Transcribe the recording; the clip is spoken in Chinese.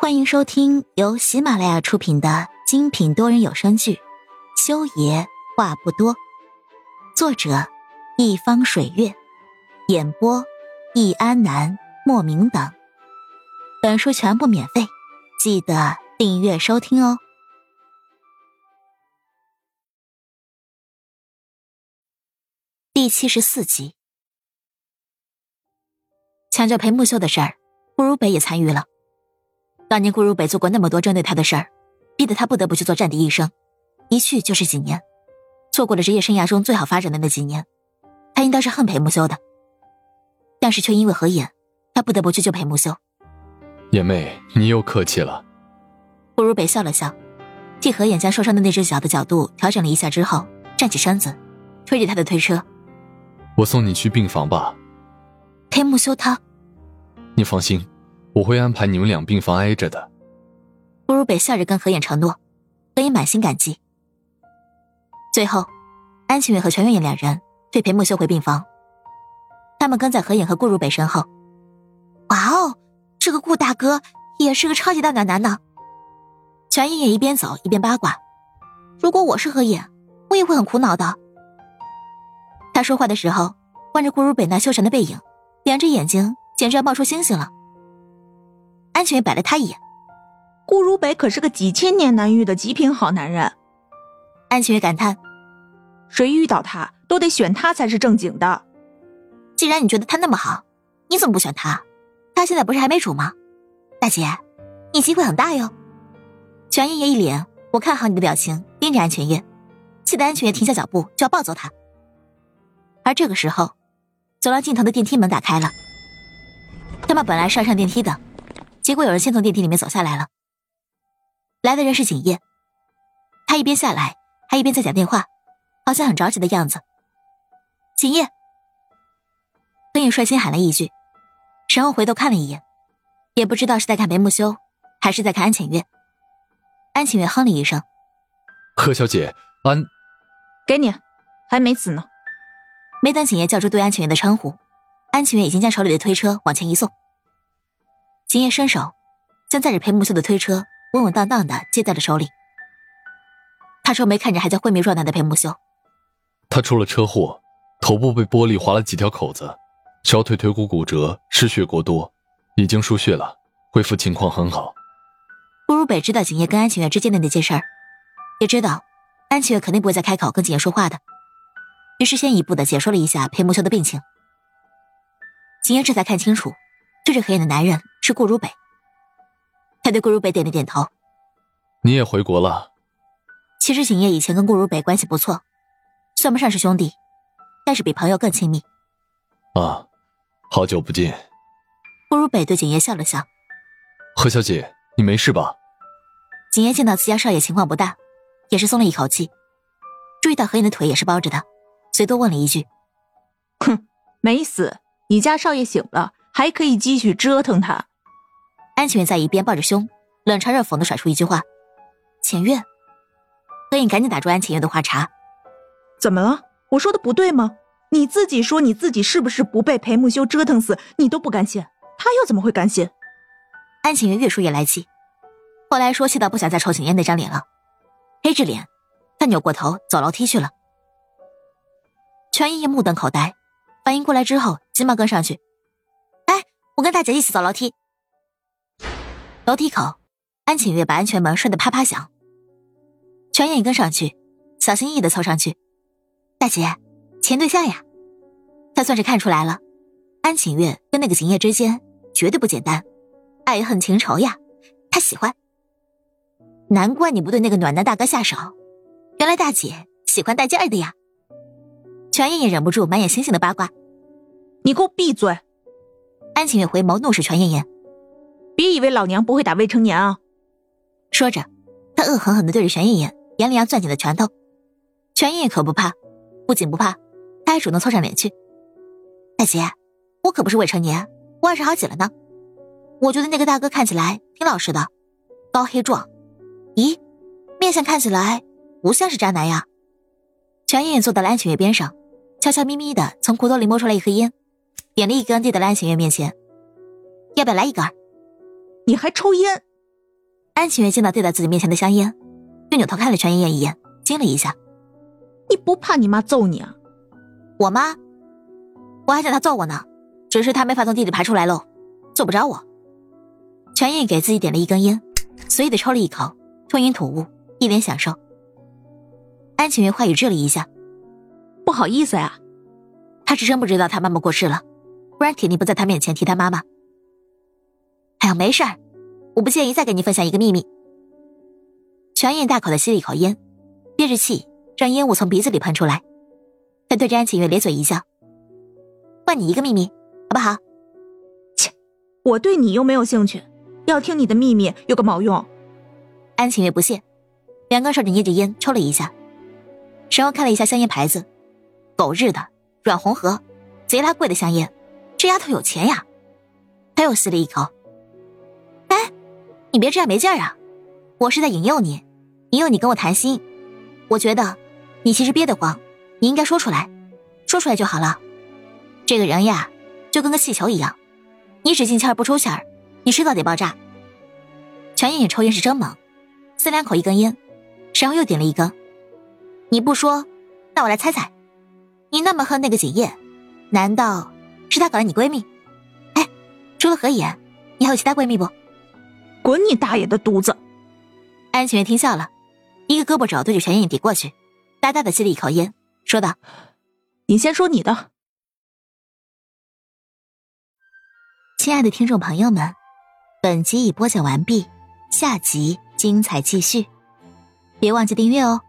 欢迎收听由喜马拉雅出品的精品多人有声剧《修爷话不多》，作者一方水月，演播易安南、莫名等。本书全部免费，记得订阅收听哦。第七十四集，抢救裴木秀的事儿，顾如北也参与了。当年顾如北做过那么多针对他的事儿，逼得他不得不去做战地医生，一去就是几年，错过了职业生涯中最好发展的那几年，他应当是恨裴木修的，但是却因为何眼，他不得不去救裴木修。眼妹，你又客气了。顾如北笑了笑，替何眼将受伤的那只脚的角度调整了一下之后，站起身子，推着他的推车：“我送你去病房吧。”裴木修他，你放心。我会安排你们俩病房挨着的。顾如北笑着跟何衍承诺，何衍满心感激。最后，安晴月和全月妍两人推裴木修回病房，他们跟在何衍和顾如北身后。哇哦，这个顾大哥也是个超级大暖男呢。全妍妍一边走一边八卦：“如果我是何衍，我也会很苦恼的。”他说话的时候，望着顾如北那修长的背影，两只眼睛简直要冒出星星了。安全月白了他一眼，顾如北可是个几千年难遇的极品好男人。安全月感叹：“谁遇到他都得选他才是正经的。”既然你觉得他那么好，你怎么不选他？他现在不是还没主吗？大姐，你机会很大哟。全爷爷一脸我看好你的表情，盯着安全月，气得安全月停下脚步就要暴揍他。而这个时候，走廊尽头的电梯门打开了，他们本来是要上电梯的。结果有人先从电梯里面走下来了。来的人是景叶，他一边下来，还一边在讲电话，好像很着急的样子。景叶，何影率先喊了一句，然后回头看了一眼，也不知道是在看裴木修，还是在看安浅月。安浅月哼了一声：“何小姐，安，给你，还没死呢。”没等景叶叫出对安浅月的称呼，安浅月已经将手里的推车往前一送。景叶伸手，将载着裴木修的推车稳稳当当的接在了手里。他皱眉看着还在昏迷状态的裴木修，他出了车祸，头部被玻璃划了几条口子，小腿腿骨骨折，失血过多，已经输血了，恢复情况很好。顾如北知道景叶跟安晴月之间的那件事儿，也知道安晴月肯定不会再开口跟景叶说话的，于是先一步的解说了一下裴木修的病情。景叶这才看清楚，对着黑眼的男人。是顾如北，他对顾如北点了点头。你也回国了。其实景叶以前跟顾如北关系不错，算不上是兄弟，但是比朋友更亲密。啊，好久不见。顾如北对景叶笑了笑。何小姐，你没事吧？景叶见到自家少爷情况不大，也是松了一口气。注意到何言的腿也是包着的，随多问了一句：“哼，没死，你家少爷醒了，还可以继续折腾他。”安晴月在一边抱着胸，冷嘲热讽的甩出一句话：“浅月。”何影赶紧打住安晴月的话茬：“怎么了？我说的不对吗？你自己说你自己是不是不被裴木修折腾死，你都不甘心，他又怎么会甘心？”安晴月越说越来气，后来说气到不想再瞅景烟那张脸了，黑着脸，他扭过头走楼梯去了。全爷爷目瞪口呆，反应过来之后，急忙跟上去：“哎，我跟大姐一起走楼梯。”楼梯口，安晴月把安全门摔得啪啪响。全也跟上去，小心翼翼的凑上去。大姐，前对象呀！他算是看出来了，安晴月跟那个景叶之间绝对不简单，爱恨情仇呀，他喜欢。难怪你不对那个暖男大哥下手，原来大姐喜欢带劲儿的呀！全燕燕忍不住满眼星星的八卦。你给我闭嘴！安晴月回眸怒视全燕燕。别以为老娘不会打未成年啊！说着，他恶狠狠地对着全艳艳眼里要攥紧的拳头。全艳艳可不怕，不仅不怕，他还主动凑上脸去。大姐，我可不是未成年，我二十好几了呢。我觉得那个大哥看起来挺老实的，高黑壮，咦，面相看起来不像是渣男呀。全艳艳坐到了安晴月边上，悄悄咪咪的从裤兜里摸出来一盒烟，点了一根递到安晴月面前。要不要来一根？你还抽烟？安晴月见到递到自己面前的香烟，又扭头看了全妍妍一眼，惊了一下：“你不怕你妈揍你啊？”“我妈？我还想她揍我呢，只是她没法从地里爬出来喽，揍不着我。”全妍给自己点了一根烟，随意的抽了一口，吞云吐雾，一脸享受。安晴月话语滞了一下：“不好意思呀。”他是真不知道他妈妈过世了，不然铁定不在他面前提他妈妈。哎呀，没事儿，我不介意再给你分享一个秘密。全印大口的吸了一口烟，憋着气让烟雾从鼻子里喷出来。他对着安晴月咧嘴一笑：“换你一个秘密，好不好？”切，我对你又没有兴趣，要听你的秘密有个毛用？安晴月不屑，两个手指捏着烟抽了一下，然后看了一下香烟牌子，狗日的！软红盒，贼拉贵的香烟，这丫头有钱呀！他又吸了一口。你别这样没劲儿啊！我是在引诱你，引诱你跟我谈心。我觉得你其实憋得慌，你应该说出来，说出来就好了。这个人呀，就跟个气球一样，你只进气儿不出气儿，你迟早得爆炸。全燕燕抽烟是真猛，撕两口一根烟，然后又点了一根。你不说，那我来猜猜。你那么恨那个景叶，难道是她搞了你闺蜜？哎，除了何言，你还有其他闺蜜不？滚你大爷的犊子！安晴月听笑了，一个胳膊肘对着全燕抵过去，大大的吸了一口烟，说道：“你先说你的。”亲爱的听众朋友们，本集已播讲完毕，下集精彩继续，别忘记订阅哦。